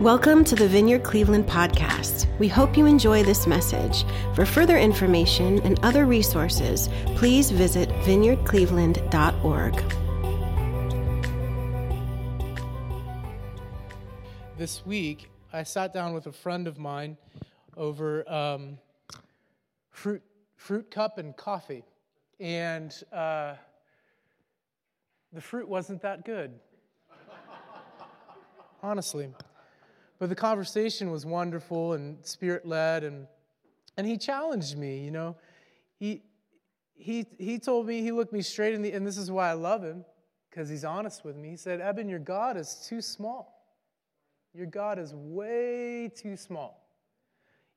Welcome to the Vineyard Cleveland podcast. We hope you enjoy this message. For further information and other resources, please visit vineyardcleveland.org. This week, I sat down with a friend of mine over um, fruit, fruit cup and coffee, and uh, the fruit wasn't that good. Honestly. But the conversation was wonderful and spirit led, and, and he challenged me, you know. He, he, he told me, he looked me straight in the, and this is why I love him, because he's honest with me. He said, Eben, your God is too small. Your God is way too small.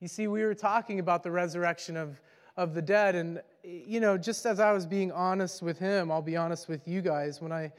You see, we were talking about the resurrection of, of the dead, and, you know, just as I was being honest with him, I'll be honest with you guys. When I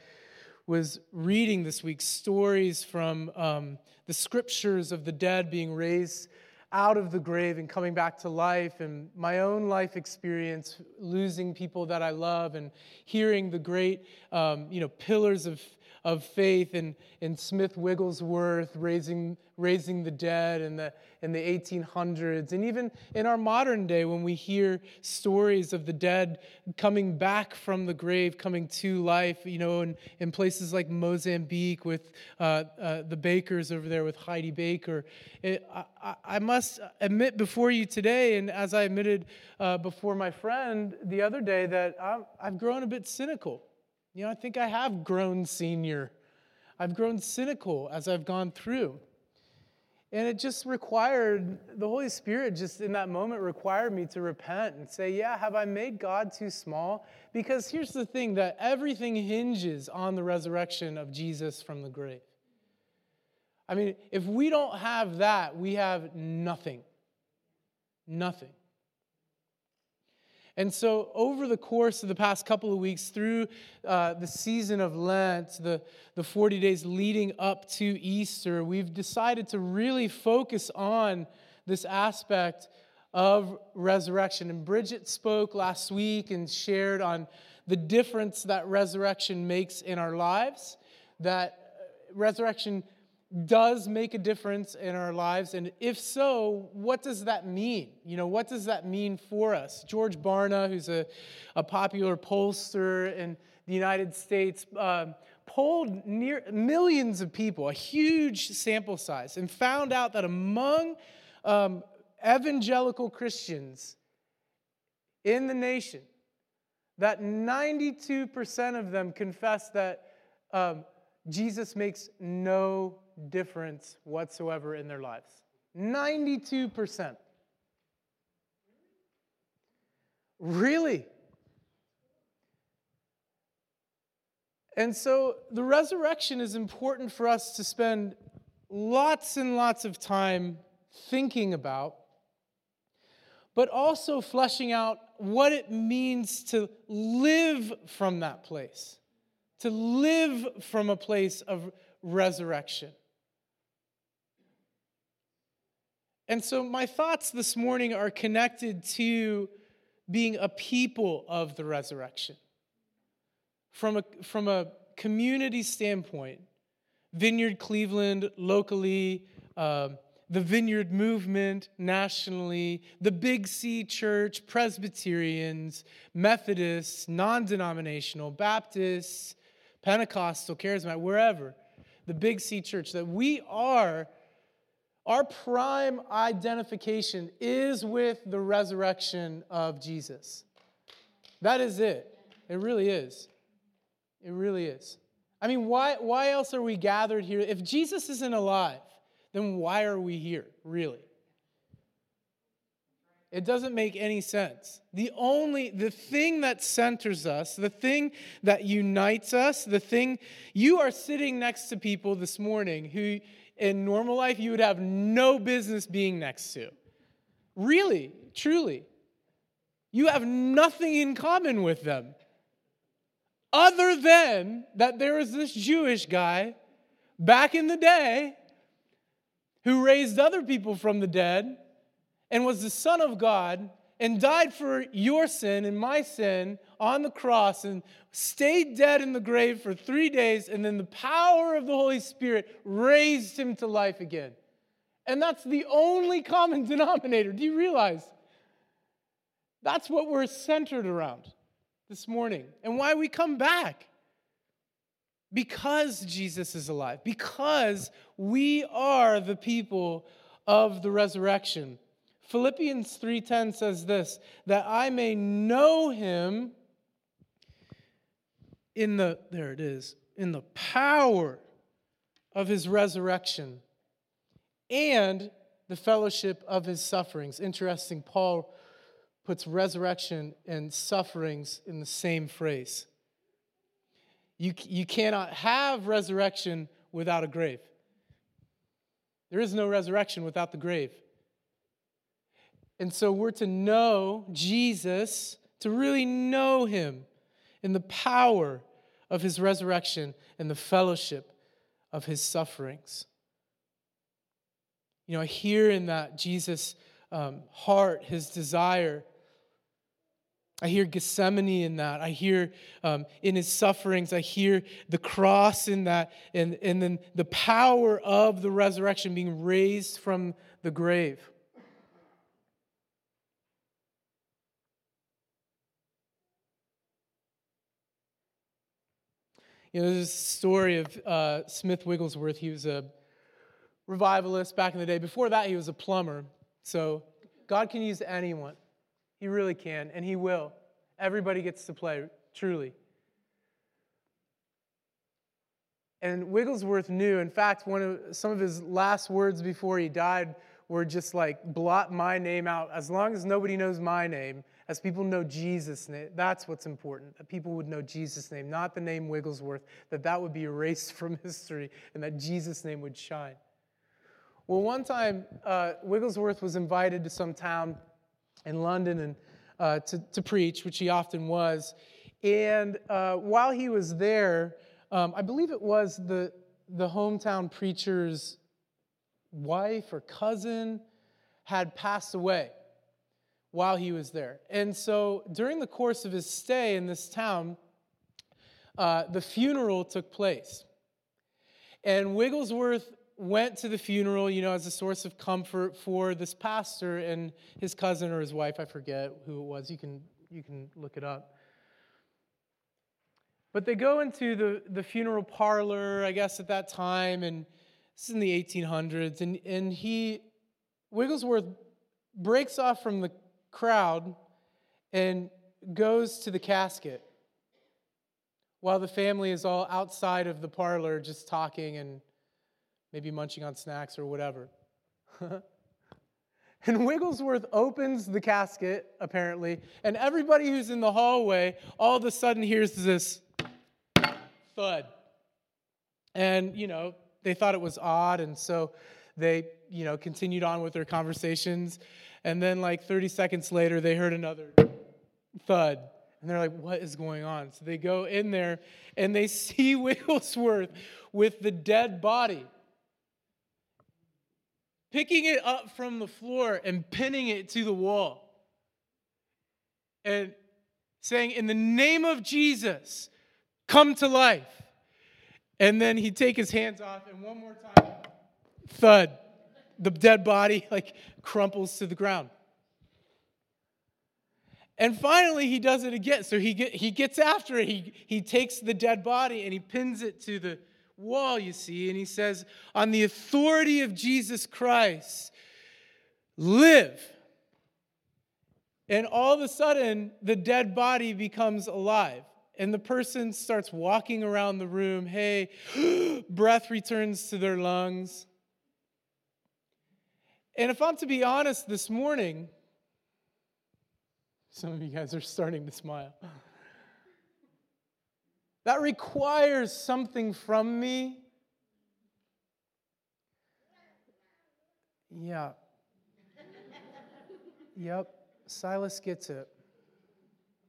was reading this week stories from um, the scriptures of the dead being raised out of the grave and coming back to life, and my own life experience losing people that I love, and hearing the great, um, you know, pillars of of faith in, in Smith Wigglesworth raising, raising the dead in the, in the 1800s. And even in our modern day, when we hear stories of the dead coming back from the grave, coming to life, you know, in, in places like Mozambique with uh, uh, the Bakers over there with Heidi Baker. It, I, I, must admit before you today, and as I admitted uh, before my friend the other day, that i I've grown a bit cynical you know, I think I have grown senior. I've grown cynical as I've gone through. And it just required, the Holy Spirit just in that moment required me to repent and say, Yeah, have I made God too small? Because here's the thing that everything hinges on the resurrection of Jesus from the grave. I mean, if we don't have that, we have nothing. Nothing. And so, over the course of the past couple of weeks, through uh, the season of Lent, the, the 40 days leading up to Easter, we've decided to really focus on this aspect of resurrection. And Bridget spoke last week and shared on the difference that resurrection makes in our lives, that resurrection does make a difference in our lives? And if so, what does that mean? You know, what does that mean for us? George Barna, who's a, a popular pollster in the United States, um, polled near millions of people, a huge sample size, and found out that among um, evangelical Christians in the nation, that 92% of them confess that um, Jesus makes no difference whatsoever in their lives. 92%. Really? And so the resurrection is important for us to spend lots and lots of time thinking about, but also fleshing out what it means to live from that place, to live from a place of resurrection. And so, my thoughts this morning are connected to being a people of the resurrection. From a, from a community standpoint, Vineyard Cleveland locally, uh, the Vineyard Movement nationally, the Big C Church, Presbyterians, Methodists, non denominational, Baptists, Pentecostal, Charismatic, wherever, the Big C Church, that we are our prime identification is with the resurrection of Jesus. That is it. It really is. It really is. I mean, why, why else are we gathered here? If Jesus isn't alive, then why are we here, really? It doesn't make any sense. The only, the thing that centers us, the thing that unites us, the thing, you are sitting next to people this morning who in normal life you would have no business being next to. Really, truly. You have nothing in common with them other than that there was this Jewish guy back in the day who raised other people from the dead and was the Son of God and died for your sin and my sin on the cross and stayed dead in the grave for three days, and then the power of the Holy Spirit raised him to life again. And that's the only common denominator. Do you realize? That's what we're centered around this morning and why we come back. Because Jesus is alive, because we are the people of the resurrection. Philippians 3:10 says this, that I may know him in the there it is, in the power of his resurrection and the fellowship of his sufferings. Interesting, Paul puts resurrection and sufferings in the same phrase. You, you cannot have resurrection without a grave. There is no resurrection without the grave. And so we're to know Jesus, to really know him in the power of his resurrection and the fellowship of his sufferings. You know, I hear in that Jesus' um, heart, his desire. I hear Gethsemane in that. I hear um, in his sufferings, I hear the cross in that, and, and then the power of the resurrection being raised from the grave. You know, there's a story of uh, Smith Wigglesworth. He was a revivalist back in the day. Before that, he was a plumber. So God can use anyone. He really can, and He will. Everybody gets to play, truly. And Wigglesworth knew, in fact, one of some of his last words before he died were just like, blot my name out. As long as nobody knows my name, as people know Jesus' name, that's what's important. That people would know Jesus' name, not the name Wigglesworth, that that would be erased from history and that Jesus' name would shine. Well, one time, uh, Wigglesworth was invited to some town in London and, uh, to, to preach, which he often was. And uh, while he was there, um, I believe it was the, the hometown preacher's wife or cousin had passed away while he was there. And so during the course of his stay in this town, uh, the funeral took place. And Wigglesworth went to the funeral, you know, as a source of comfort for this pastor and his cousin or his wife, I forget who it was. You can, you can look it up. But they go into the, the funeral parlor, I guess, at that time, and this is in the 1800s, and, and he, Wigglesworth, breaks off from the crowd and goes to the casket while the family is all outside of the parlor just talking and maybe munching on snacks or whatever. and Wigglesworth opens the casket, apparently, and everybody who's in the hallway all of a sudden hears this thud. And, you know, they thought it was odd, and so they, you know, continued on with their conversations. And then, like 30 seconds later, they heard another thud. And they're like, what is going on? So they go in there and they see Wigglesworth with the dead body, picking it up from the floor and pinning it to the wall. And saying, In the name of Jesus, come to life. And then he'd take his hands off, and one more time, thud the dead body like crumples to the ground. And finally, he does it again. So he, get, he gets after it. He, he takes the dead body and he pins it to the wall, you see, and he says, On the authority of Jesus Christ, live. And all of a sudden, the dead body becomes alive. And the person starts walking around the room. Hey, breath returns to their lungs. And if I'm to be honest this morning, some of you guys are starting to smile. That requires something from me. Yeah. Yep, Silas gets it.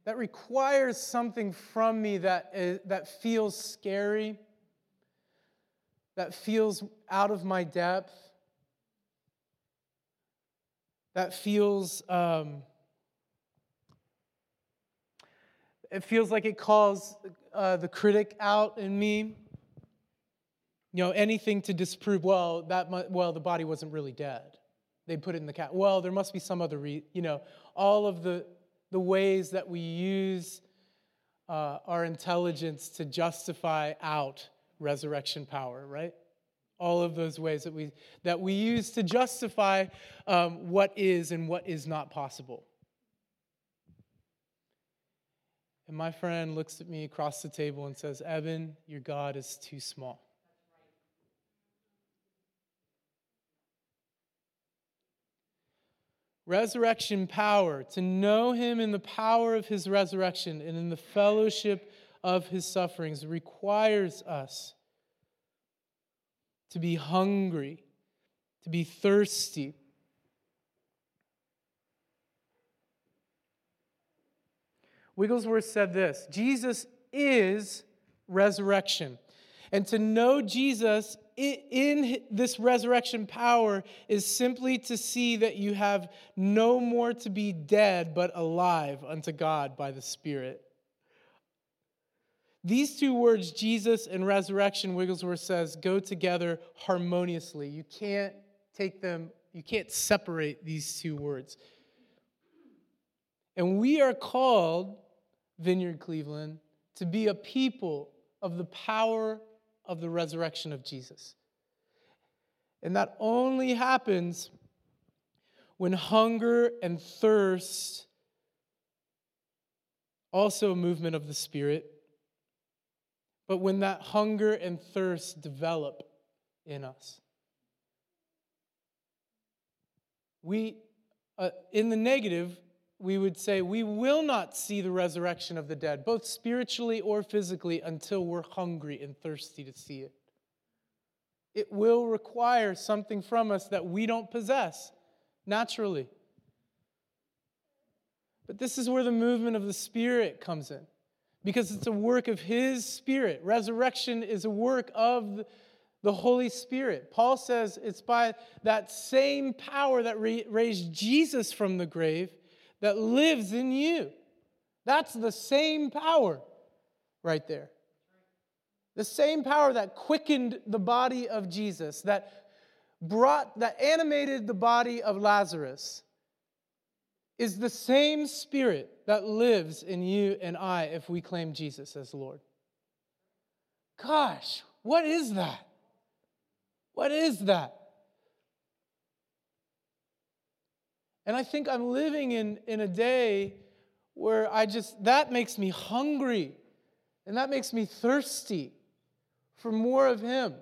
That requires something from me that, is, that feels scary, that feels out of my depth that feels um, it feels like it calls uh, the critic out in me. You know anything to disprove well that mu- well the body wasn't really dead. They put it in the cat well there must be some other re- you know all of the the ways that we use uh, our intelligence to justify out resurrection power right? All of those ways that we, that we use to justify um, what is and what is not possible. And my friend looks at me across the table and says, Evan, your God is too small. Resurrection power, to know him in the power of his resurrection and in the fellowship of his sufferings, requires us to be hungry, to be thirsty Wigglesworth said this Jesus is resurrection. And to know Jesus in this resurrection power is simply to see that you have no more to be dead, but alive unto God by the Spirit. These two words, Jesus and resurrection, Wigglesworth says, go together harmoniously. You can't take them, you can't separate these two words. And we are called Vineyard Cleveland to be a people of the power of the resurrection of Jesus. And that only happens when hunger and thirst, also a movement of the Spirit, but when that hunger and thirst develop in us. We, uh, in the negative, we would say we will not see the resurrection of the dead, both spiritually or physically, until we're hungry and thirsty to see it. It will require something from us that we don't possess naturally. But this is where the movement of the Spirit comes in, because it's a work of His Spirit. Resurrection is a work of the Holy Spirit. Paul says it's by that same power that raised Jesus from the grave that lives in you. That's the same power right there. The same power that quickened the body of Jesus, that brought, that animated the body of Lazarus, is the same spirit that lives in you and I if we claim Jesus as Lord. Gosh, what is that? What is that? And I think I'm living in, in a day where I just, that makes me hungry and that makes me thirsty for more of Him.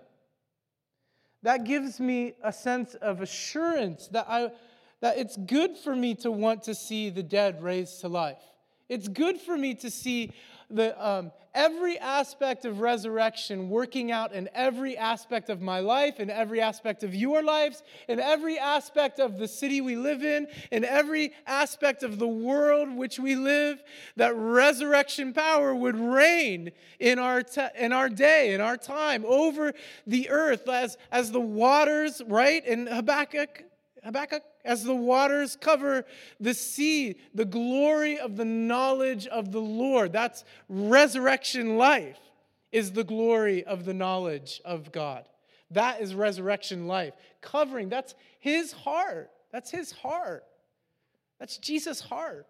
That gives me a sense of assurance that, I, that it's good for me to want to see the dead raised to life. It's good for me to see the, um, every aspect of resurrection working out in every aspect of my life, in every aspect of your lives, in every aspect of the city we live in, in every aspect of the world which we live, that resurrection power would reign in our, te- in our day, in our time, over the earth as, as the waters, right? In Habakkuk, Habakkuk, as the waters cover the sea, the glory of the knowledge of the Lord. That's resurrection life, is the glory of the knowledge of God. That is resurrection life. Covering, that's his heart. That's his heart. That's Jesus' heart.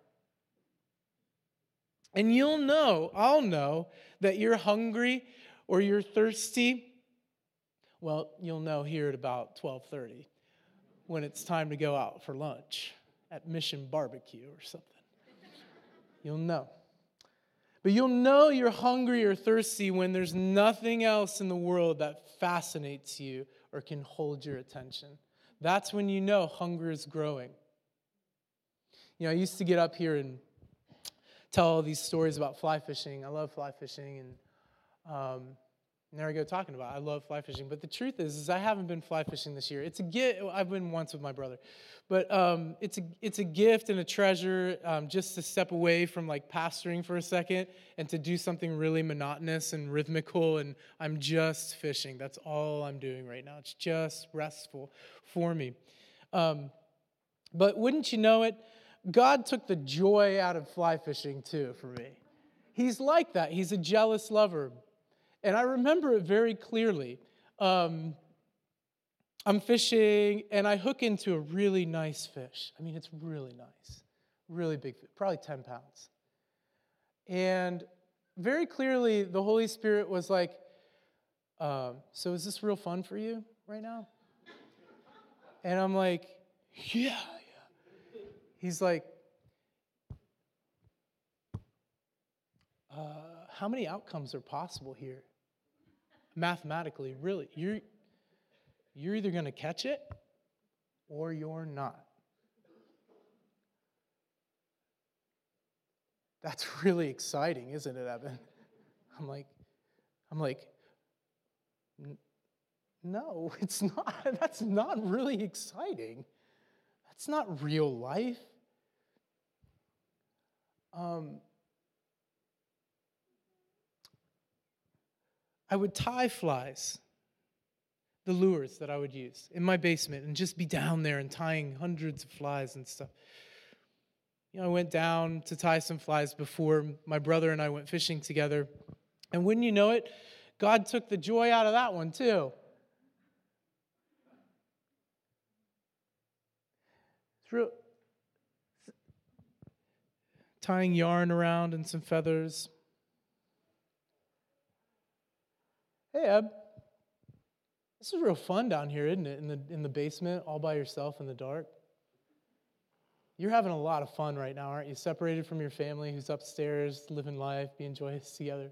And you'll know, I'll know, that you're hungry or you're thirsty. Well, you'll know here at about 1230 when it's time to go out for lunch at Mission Barbecue or something. You'll know. But you'll know you're hungry or thirsty when there's nothing else in the world that fascinates you or can hold your attention. That's when you know hunger is growing. You know, I used to get up here and tell all these stories about fly fishing. I love fly fishing, and um, and there I go talking about. I love fly fishing, but the truth is, is I haven't been fly fishing this year. It's a gift. I've been once with my brother, but um, it's a it's a gift and a treasure um, just to step away from like pastoring for a second and to do something really monotonous and rhythmical. And I'm just fishing. That's all I'm doing right now. It's just restful for me. Um, but wouldn't you know it? God took the joy out of fly fishing too for me. he's like that. He's a jealous lover. And I remember it very clearly. Um, I'm fishing and I hook into a really nice fish. I mean, it's really nice, really big, probably 10 pounds. And very clearly, the Holy Spirit was like, um, So is this real fun for you right now? And I'm like, Yeah, yeah. He's like, uh, How many outcomes are possible here? Mathematically, really. You're, you're either going to catch it or you're not. That's really exciting, isn't it, Evan? I'm like, I'm like, no, it's not. That's not really exciting. That's not real life. Um, I would tie flies the lures that I would use in my basement and just be down there and tying hundreds of flies and stuff. You know, I went down to tie some flies before my brother and I went fishing together. And wouldn't you know it, God took the joy out of that one too. Through tying yarn around and some feathers. Hey, Eb. This is real fun down here, isn't it? In the, in the basement, all by yourself in the dark. You're having a lot of fun right now, aren't you? Separated from your family who's upstairs, living life, being joyous together.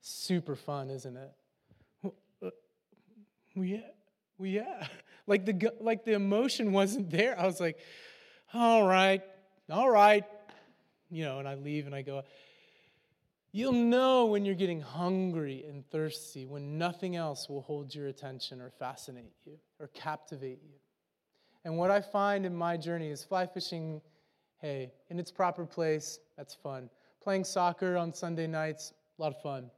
Super fun, isn't it? Well, uh, yeah, well, yeah. Like the, like the emotion wasn't there. I was like, all right, all right. You know, and I leave and I go, You'll know when you're getting hungry and thirsty, when nothing else will hold your attention or fascinate you or captivate you. And what I find in my journey is fly fishing, hey, in its proper place, that's fun. Playing soccer on Sunday nights, a lot of fun.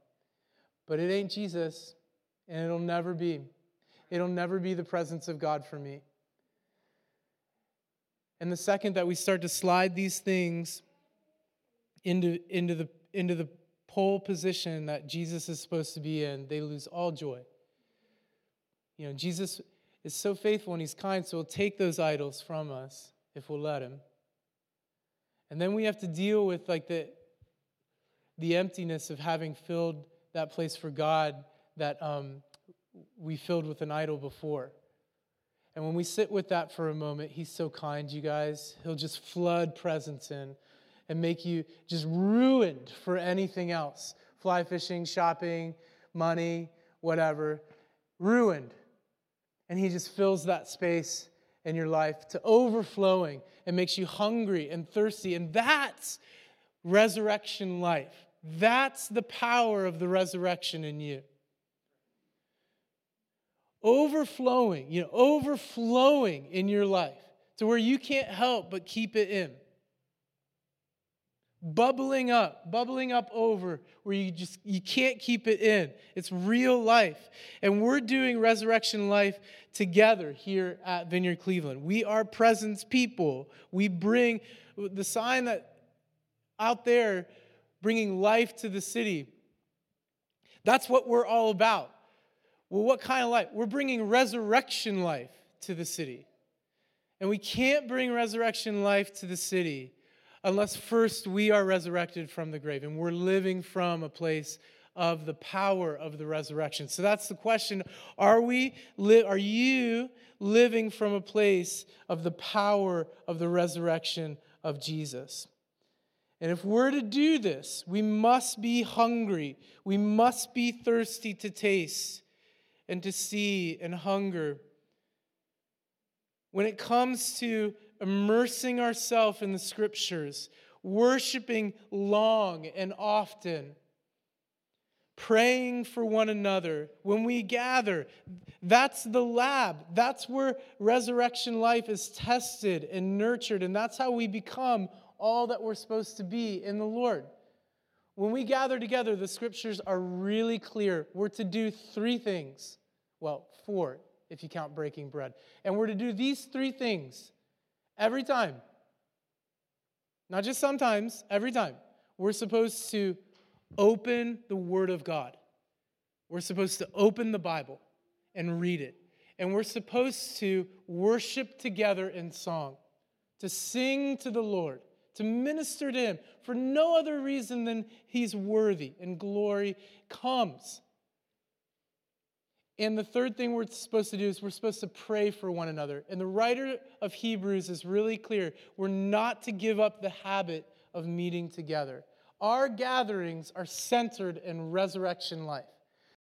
But it ain't Jesus, and it'll never be. It'll never be the presence of God for me. And the second that we start to slide these things into, into, the, into the pole position that Jesus is supposed to be in, they lose all joy. You know, Jesus is so faithful and he's kind, so he'll take those idols from us if we'll let him. And then we have to deal with like the the emptiness of having filled that place for God that um, we filled with an idol before. And when we sit with that for a moment, He's so kind, you guys. He'll just flood presence in and make you just ruined for anything else fly fishing, shopping, money, whatever. Ruined. And He just fills that space in your life to overflowing and makes you hungry and thirsty. And that's resurrection life. That's the power of the resurrection in you. Overflowing, you know, overflowing in your life to where you can't help but keep it in bubbling up, bubbling up over where you just you can't keep it in. It's real life. And we're doing resurrection life together here at Vineyard Cleveland. We are presence people. We bring the sign that out there bringing life to the city. That's what we're all about. Well, what kind of life? We're bringing resurrection life to the city. And we can't bring resurrection life to the city unless first we are resurrected from the grave and we're living from a place of the power of the resurrection. So that's the question. Are we li- are you living from a place of the power of the resurrection of Jesus? And if we're to do this, we must be hungry. We must be thirsty to taste and to see and hunger. When it comes to immersing ourselves in the scriptures, worshiping long and often, praying for one another. When we gather, that's the lab. That's where resurrection life is tested and nurtured, and that's how we become all that we're supposed to be in the Lord. When we gather together, the scriptures are really clear. We're to do three things. Well, four if you count breaking bread. And we're to do these three things Every time. Not just sometimes, every time. We're supposed to open the Word of God. We're supposed to open the Bible and read it. And we're supposed to worship together in song, to sing to the Lord, to minister to Him for no other reason than He's worthy and glory comes. And the third thing we're supposed to do is we're supposed to pray for one another. And the writer of Hebrews is really clear. We're not to give up the habit of meeting together. Our gatherings are centered in resurrection life.